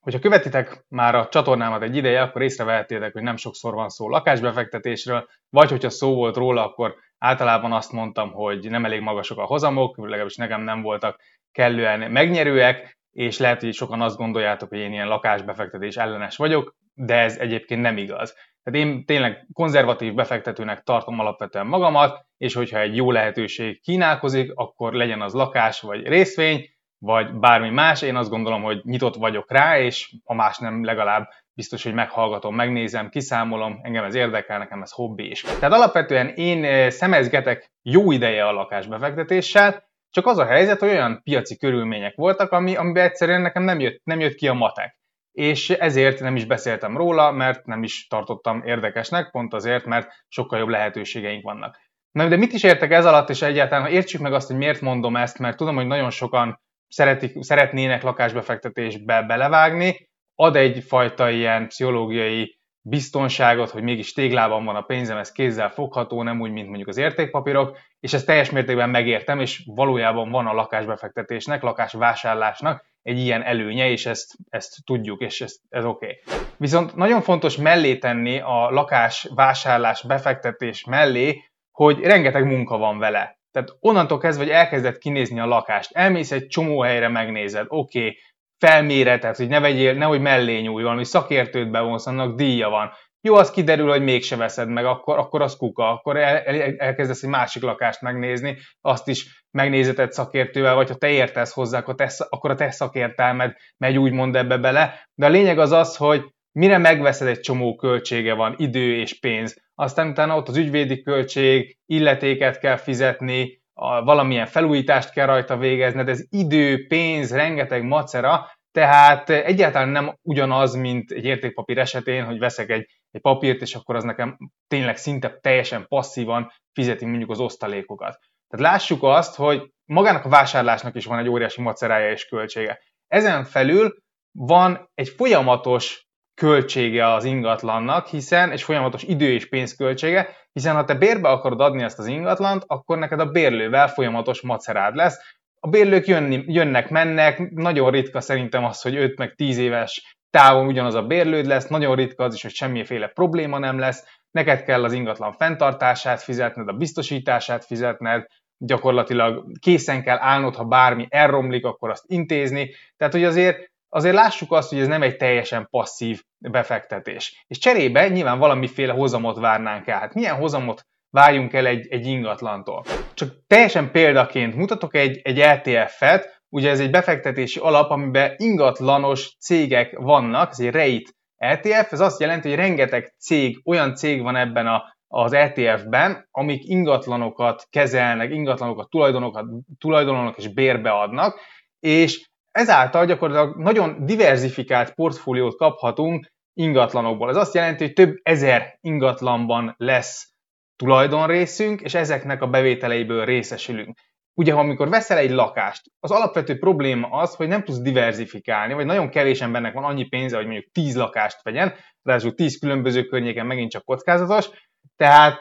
Hogyha követitek már a csatornámat egy ideje, akkor észrevehettétek, hogy nem sokszor van szó lakásbefektetésről, vagy hogyha szó volt róla, akkor általában azt mondtam, hogy nem elég magasok a hozamok, legalábbis nekem nem voltak kellően megnyerőek, és lehet, hogy sokan azt gondoljátok, hogy én ilyen lakásbefektetés ellenes vagyok, de ez egyébként nem igaz. Tehát én tényleg konzervatív befektetőnek tartom alapvetően magamat, és hogyha egy jó lehetőség kínálkozik, akkor legyen az lakás vagy részvény, vagy bármi más, én azt gondolom, hogy nyitott vagyok rá, és ha más nem, legalább biztos, hogy meghallgatom, megnézem, kiszámolom, engem ez érdekel, nekem ez hobbi is. Tehát alapvetően én eh, szemezgetek jó ideje a lakásbefektetéssel, csak az a helyzet, hogy olyan piaci körülmények voltak, ami, amiben egyszerűen nekem nem jött, nem jött ki a matek. És ezért nem is beszéltem róla, mert nem is tartottam érdekesnek, pont azért, mert sokkal jobb lehetőségeink vannak. Na de mit is értek ez alatt, és egyáltalán, ha értsük meg azt, hogy miért mondom ezt, mert tudom, hogy nagyon sokan szeretik, szeretnének lakásbefektetésbe belevágni, ad egyfajta ilyen pszichológiai biztonságot, hogy mégis téglában van a pénzem, ez kézzel fogható, nem úgy, mint mondjuk az értékpapírok, és ezt teljes mértékben megértem, és valójában van a lakásbefektetésnek, lakásvásárlásnak egy ilyen előnye, és ezt, ezt tudjuk, és ez, ez oké. Okay. Viszont nagyon fontos mellé tenni a lakásvásárlás befektetés mellé, hogy rengeteg munka van vele. Tehát onnantól kezdve, hogy elkezded kinézni a lakást, elmész egy csomó helyre, megnézed, oké, okay, felméreted, hogy ne vegyél, nehogy mellé nyúlj, valami szakértőt bevonsz, annak díja van. Jó, az kiderül, hogy mégse veszed meg, akkor, akkor az kuka, akkor el, el, elkezdesz egy másik lakást megnézni, azt is megnézeted szakértővel, vagy ha te értesz hozzá, akkor, akkor a te szakértelmed megy úgymond ebbe bele. De a lényeg az az, hogy mire megveszed egy csomó költsége van, idő és pénz. Aztán utána ott az ügyvédi költség, illetéket kell fizetni, a, valamilyen felújítást kell rajta végezned, ez idő, pénz, rengeteg macera, tehát egyáltalán nem ugyanaz, mint egy értékpapír esetén, hogy veszek egy, egy papírt, és akkor az nekem tényleg szinte teljesen passzívan fizeti mondjuk az osztalékokat. Tehát lássuk azt, hogy magának a vásárlásnak is van egy óriási macerája és költsége. Ezen felül van egy folyamatos költsége az ingatlannak, hiszen egy folyamatos idő és pénzköltsége, hiszen ha te bérbe akarod adni ezt az ingatlant, akkor neked a bérlővel folyamatos macerád lesz. A bérlők jönni, jönnek, mennek, nagyon ritka szerintem az, hogy 5 meg 10 éves távon ugyanaz a bérlőd lesz, nagyon ritka az is, hogy semmiféle probléma nem lesz, neked kell az ingatlan fenntartását fizetned, a biztosítását fizetned, gyakorlatilag készen kell állnod, ha bármi elromlik, akkor azt intézni. Tehát, hogy azért azért lássuk azt, hogy ez nem egy teljesen passzív befektetés. És cserébe nyilván valamiféle hozamot várnánk el. Hát milyen hozamot várjunk el egy, egy ingatlantól? Csak teljesen példaként mutatok egy, egy ETF-et, ugye ez egy befektetési alap, amiben ingatlanos cégek vannak, ez egy REIT ETF, ez azt jelenti, hogy rengeteg cég, olyan cég van ebben a, az ETF-ben, amik ingatlanokat kezelnek, ingatlanokat tulajdonokat, tulajdonolnak és bérbe adnak, és ezáltal gyakorlatilag nagyon diversifikált portfóliót kaphatunk ingatlanokból. Ez azt jelenti, hogy több ezer ingatlanban lesz tulajdonrészünk, és ezeknek a bevételeiből részesülünk. Ugye, ha amikor veszel egy lakást, az alapvető probléma az, hogy nem tudsz diversifikálni, vagy nagyon kevés embernek van annyi pénze, hogy mondjuk 10 lakást vegyen, ráadásul 10 különböző környéken megint csak kockázatos, tehát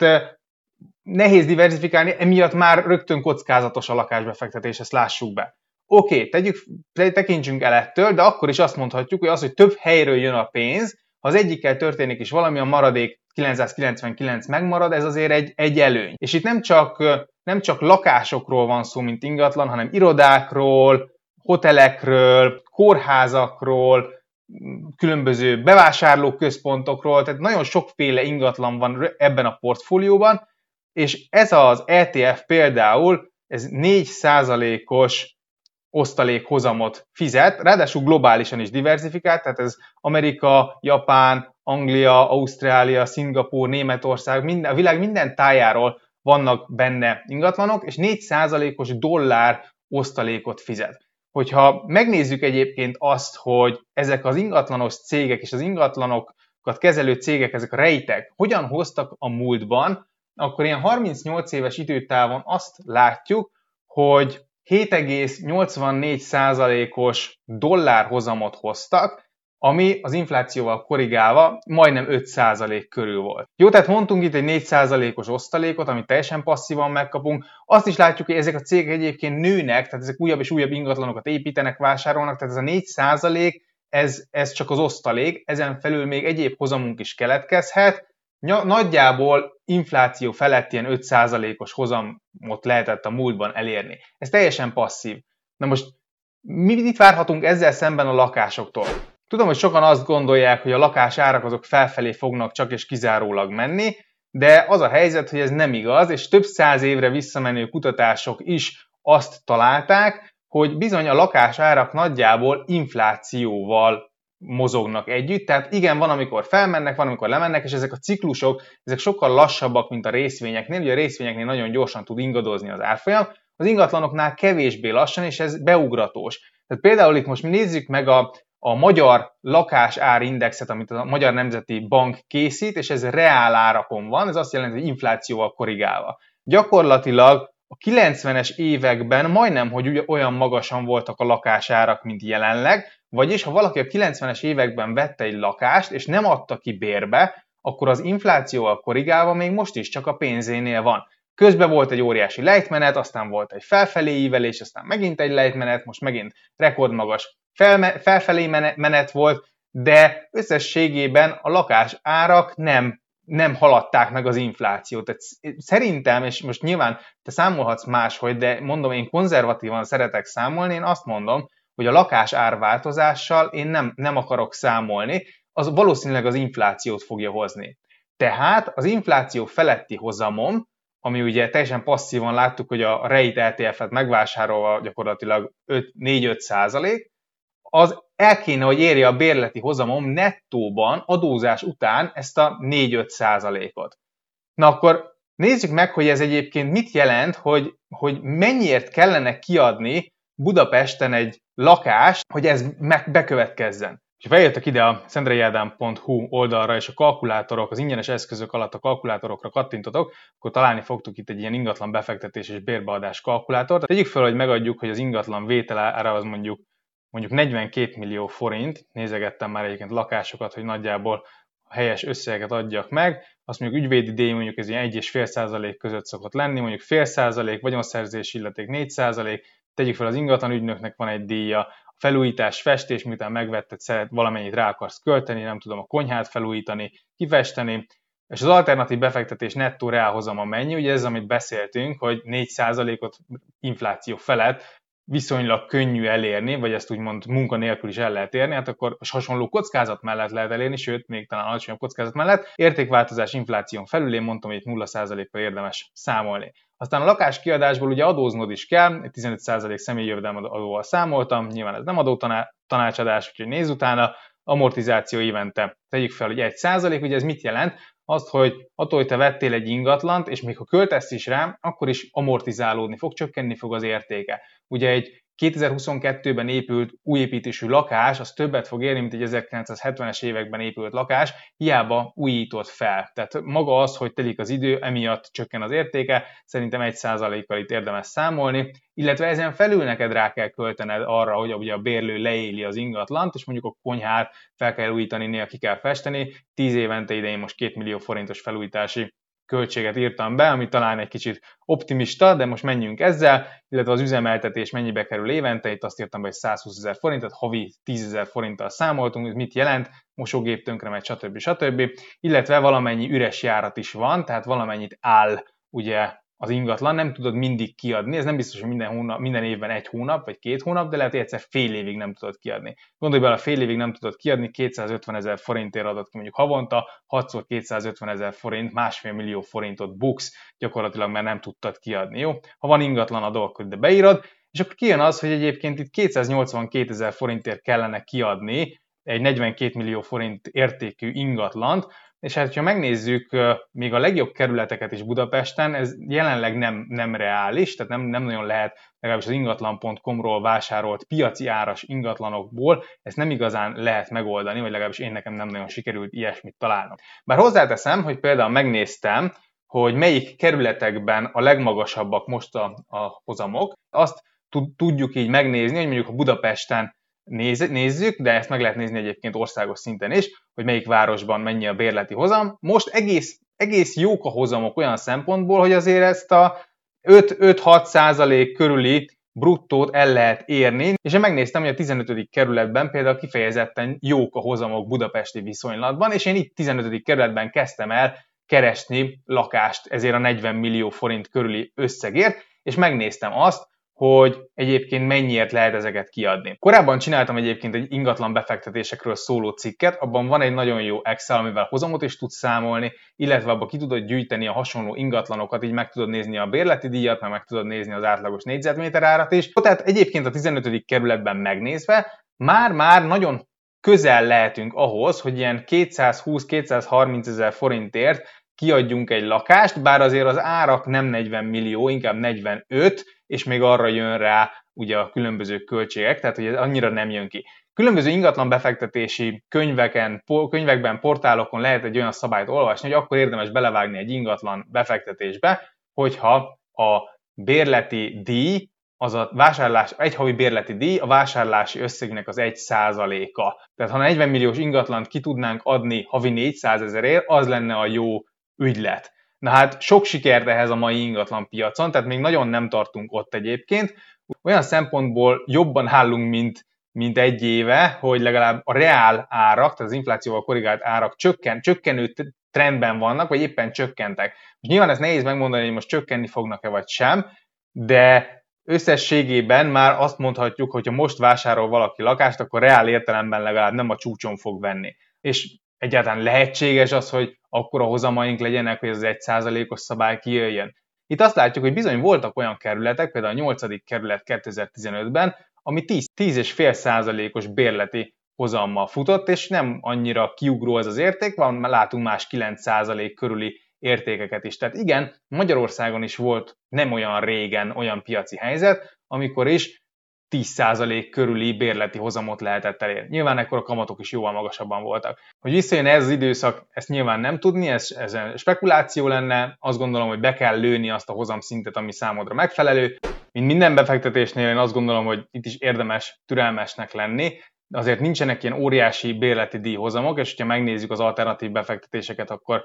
nehéz diversifikálni, emiatt már rögtön kockázatos a lakásbefektetés, ezt lássuk be. Oké, okay, tegyük, tekintsünk el ettől, de akkor is azt mondhatjuk, hogy az, hogy több helyről jön a pénz, ha az egyikkel történik és valami a maradék 999 megmarad, ez azért egy, egy előny. És itt nem csak, nem csak lakásokról van szó, mint ingatlan, hanem irodákról, hotelekről, kórházakról, különböző bevásárlóközpontokról, tehát nagyon sokféle ingatlan van ebben a portfólióban, és ez az ETF például, ez 4%-os osztalék hozamot fizet, ráadásul globálisan is diversifikált, tehát ez Amerika, Japán, Anglia, Ausztrália, Szingapúr, Németország, minden, a világ minden tájáról vannak benne ingatlanok, és 4%-os dollár osztalékot fizet. Hogyha megnézzük egyébként azt, hogy ezek az ingatlanos cégek és az ingatlanokat kezelő cégek, ezek a rejtek, hogyan hoztak a múltban, akkor ilyen 38 éves időtávon azt látjuk, hogy 7,84%-os dollárhozamot hoztak, ami az inflációval korrigálva majdnem 5% körül volt. Jó, tehát mondtunk itt egy 4%-os osztalékot, amit teljesen passzívan megkapunk. Azt is látjuk, hogy ezek a cégek egyébként nőnek, tehát ezek újabb és újabb ingatlanokat építenek, vásárolnak, tehát ez a 4% ez, ez csak az osztalék, ezen felül még egyéb hozamunk is keletkezhet, nagyjából infláció felett ilyen 5%-os hozamot lehetett a múltban elérni. Ez teljesen passzív. Na most mi itt várhatunk ezzel szemben a lakásoktól? Tudom, hogy sokan azt gondolják, hogy a lakás árak azok felfelé fognak csak és kizárólag menni, de az a helyzet, hogy ez nem igaz, és több száz évre visszamenő kutatások is azt találták, hogy bizony a lakás árak nagyjából inflációval mozognak együtt, tehát igen, van, amikor felmennek, van, amikor lemennek, és ezek a ciklusok, ezek sokkal lassabbak, mint a részvényeknél, ugye a részvényeknél nagyon gyorsan tud ingadozni az árfolyam, az ingatlanoknál kevésbé lassan, és ez beugratós. Tehát például itt most nézzük meg a, a magyar lakásárindexet, amit a Magyar Nemzeti Bank készít, és ez reál árakon van, ez azt jelenti, hogy inflációval korrigálva. Gyakorlatilag a 90-es években majdnem, hogy olyan magasan voltak a lakásárak, mint jelenleg, vagyis ha valaki a 90-es években vette egy lakást, és nem adta ki bérbe, akkor az inflációval korrigálva még most is csak a pénzénél van. Közben volt egy óriási lejtmenet, aztán volt egy felfelé ívelés, aztán megint egy lejtmenet, most megint rekordmagas felme- felfelé menet volt, de összességében a lakás árak nem, nem haladták meg az inflációt. Tehát szerintem, és most nyilván te számolhatsz máshogy, de mondom, én konzervatívan szeretek számolni, én azt mondom, hogy a lakás árváltozással én nem, nem akarok számolni, az valószínűleg az inflációt fogja hozni. Tehát az infláció feletti hozamom, ami ugye teljesen passzívan láttuk, hogy a REIT ETF-et megvásárolva gyakorlatilag 4-5 százalék, az el kéne, hogy érje a bérleti hozamom nettóban adózás után ezt a 4-5 százalékot. Na akkor nézzük meg, hogy ez egyébként mit jelent, hogy, hogy mennyiért kellene kiadni Budapesten egy lakást, hogy ez meg bekövetkezzen. Ha feljöttek ide a szendreiádám.hu oldalra, és a kalkulátorok, az ingyenes eszközök alatt a kalkulátorokra kattintotok, akkor találni fogtuk itt egy ilyen ingatlan befektetés és bérbeadás kalkulátort. Tegyük fel, hogy megadjuk, hogy az ingatlan vételára az mondjuk mondjuk 42 millió forint, nézegettem már egyébként lakásokat, hogy nagyjából a helyes összeget adjak meg, azt mondjuk ügyvédi díj mondjuk ez ilyen 1,5% között szokott lenni, mondjuk fél százalék, vagyonszerzési illeték 4 százalék, tegyük fel az ingatlan ügynöknek van egy díja, a felújítás, festés, miután megvetted, szeret valamennyit rá akarsz költeni, nem tudom, a konyhát felújítani, kifesteni, és az alternatív befektetés nettó reálhozama mennyi, ugye ez, amit beszéltünk, hogy 4%-ot infláció felett viszonylag könnyű elérni, vagy ezt úgymond munkanélkül is el lehet érni, hát akkor hasonló kockázat mellett lehet elérni, sőt, még talán alacsonyabb kockázat mellett. Értékváltozás infláción felül én mondtam, hogy 0%-kal érdemes számolni. Aztán a lakáskiadásból ugye adóznod is kell, 15% személyi jövedelmi adóval számoltam, nyilván ez nem adó tanácsadás, úgyhogy nézz utána, amortizáció évente tegyük fel, hogy 1%, ugye ez mit jelent? Azt, hogy attól, hogy te vettél egy ingatlant, és még ha költesz is rá, akkor is amortizálódni fog, csökkenni fog az értéke. Ugye egy 2022-ben épült újépítésű lakás, az többet fog érni, mint egy 1970-es években épült lakás, hiába újított fel. Tehát maga az, hogy telik az idő, emiatt csökken az értéke, szerintem 1%-kal itt érdemes számolni, illetve ezen felül neked rá kell költened arra, hogy ugye a bérlő leéli az ingatlant, és mondjuk a konyhát fel kell újítani, néha ki kell festeni, 10 évente idején most 2 millió forintos felújítási költséget írtam be, ami talán egy kicsit optimista, de most menjünk ezzel, illetve az üzemeltetés mennyibe kerül évente, itt azt írtam be, hogy 120 ezer forint, tehát havi 10 ezer forinttal számoltunk, ez mit jelent, mosógép tönkre megy, stb. stb. Illetve valamennyi üres járat is van, tehát valamennyit áll ugye az ingatlan, nem tudod mindig kiadni, ez nem biztos, hogy minden, hónap, minden évben egy hónap vagy két hónap, de lehet, hogy egyszer fél évig nem tudod kiadni. Gondolj bele, fél évig nem tudod kiadni, 250 ezer forintért adott ki mondjuk havonta, 6 250 ezer forint, másfél millió forintot buksz, gyakorlatilag mert nem tudtad kiadni, jó? Ha van ingatlan a dolog, de beírod, és akkor kijön az, hogy egyébként itt 282 ezer forintért kellene kiadni egy 42 millió forint értékű ingatlant, és hát, ha megnézzük még a legjobb kerületeket is Budapesten, ez jelenleg nem, nem reális, tehát nem, nem nagyon lehet legalábbis az ingatlan.com-ról vásárolt piaci áras ingatlanokból, ezt nem igazán lehet megoldani, vagy legalábbis én nekem nem nagyon sikerült ilyesmit találnom. Bár hozzáteszem, hogy például megnéztem, hogy melyik kerületekben a legmagasabbak most a, a hozamok, azt tudjuk így megnézni, hogy mondjuk a Budapesten néz, nézzük, de ezt meg lehet nézni egyébként országos szinten is, hogy melyik városban mennyi a bérleti hozam. Most egész, egész jók a hozamok olyan szempontból, hogy azért ezt a 5-6 százalék körüli bruttót el lehet érni, és én megnéztem, hogy a 15. kerületben például kifejezetten jók a hozamok budapesti viszonylatban, és én itt 15. kerületben kezdtem el keresni lakást ezért a 40 millió forint körüli összegért, és megnéztem azt, hogy egyébként mennyiért lehet ezeket kiadni. Korábban csináltam egyébként egy ingatlan befektetésekről szóló cikket, abban van egy nagyon jó Excel, amivel hozamot is tudsz számolni, illetve abban ki tudod gyűjteni a hasonló ingatlanokat, így meg tudod nézni a bérleti díjat, meg meg tudod nézni az átlagos négyzetméter árat is. Tehát egyébként a 15. kerületben megnézve már-már nagyon közel lehetünk ahhoz, hogy ilyen 220-230 ezer forintért kiadjunk egy lakást, bár azért az árak nem 40 millió, inkább 45, és még arra jön rá ugye a különböző költségek, tehát hogy ez annyira nem jön ki. Különböző ingatlan befektetési könyveken, könyvekben, portálokon lehet egy olyan szabályt olvasni, hogy akkor érdemes belevágni egy ingatlan befektetésbe, hogyha a bérleti díj, az a vásárlás, egy havi bérleti díj a vásárlási összegnek az egy százaléka. Tehát ha 40 milliós ingatlant ki tudnánk adni havi 400 ezerért, az lenne a jó ügylet. Na hát sok sikert ehhez a mai ingatlan piacon, tehát még nagyon nem tartunk ott egyébként. Olyan szempontból jobban állunk, mint, mint egy éve, hogy legalább a reál árak, tehát az inflációval korrigált árak csökken, csökkenő trendben vannak, vagy éppen csökkentek. Most nyilván ezt nehéz megmondani, hogy most csökkenni fognak-e vagy sem, de összességében már azt mondhatjuk, hogy ha most vásárol valaki lakást, akkor reál értelemben legalább nem a csúcson fog venni. És egyáltalán lehetséges az, hogy akkor a hozamaink legyenek, hogy ez az egy százalékos szabály kijöjjön. Itt azt látjuk, hogy bizony voltak olyan kerületek, például a 8. kerület 2015-ben, ami 10,5 százalékos bérleti hozammal futott, és nem annyira kiugró ez az érték, van, látunk más 9 százalék körüli értékeket is. Tehát igen, Magyarországon is volt nem olyan régen olyan piaci helyzet, amikor is 10% körüli bérleti hozamot lehetett elérni. Nyilván ekkor a kamatok is jóval magasabban voltak. Hogy visszajön ez az időszak, ezt nyilván nem tudni, ez, ez spekuláció lenne, azt gondolom, hogy be kell lőni azt a hozamszintet, ami számodra megfelelő. Mint minden befektetésnél én azt gondolom, hogy itt is érdemes türelmesnek lenni, azért nincsenek ilyen óriási bérleti díjhozamok, és ha megnézzük az alternatív befektetéseket, akkor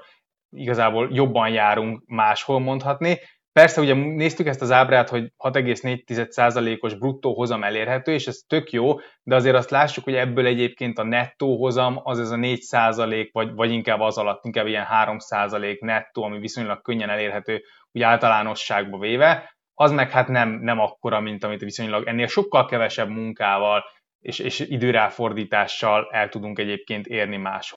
igazából jobban járunk máshol mondhatni. Persze ugye néztük ezt az ábrát, hogy 6,4%-os bruttó hozam elérhető, és ez tök jó, de azért azt lássuk, hogy ebből egyébként a nettó hozam az ez a 4% vagy, vagy inkább az alatt, inkább ilyen 3% nettó, ami viszonylag könnyen elérhető, úgy általánosságba véve, az meg hát nem, nem akkora, mint amit viszonylag ennél sokkal kevesebb munkával és, és időráfordítással el tudunk egyébként érni máshol.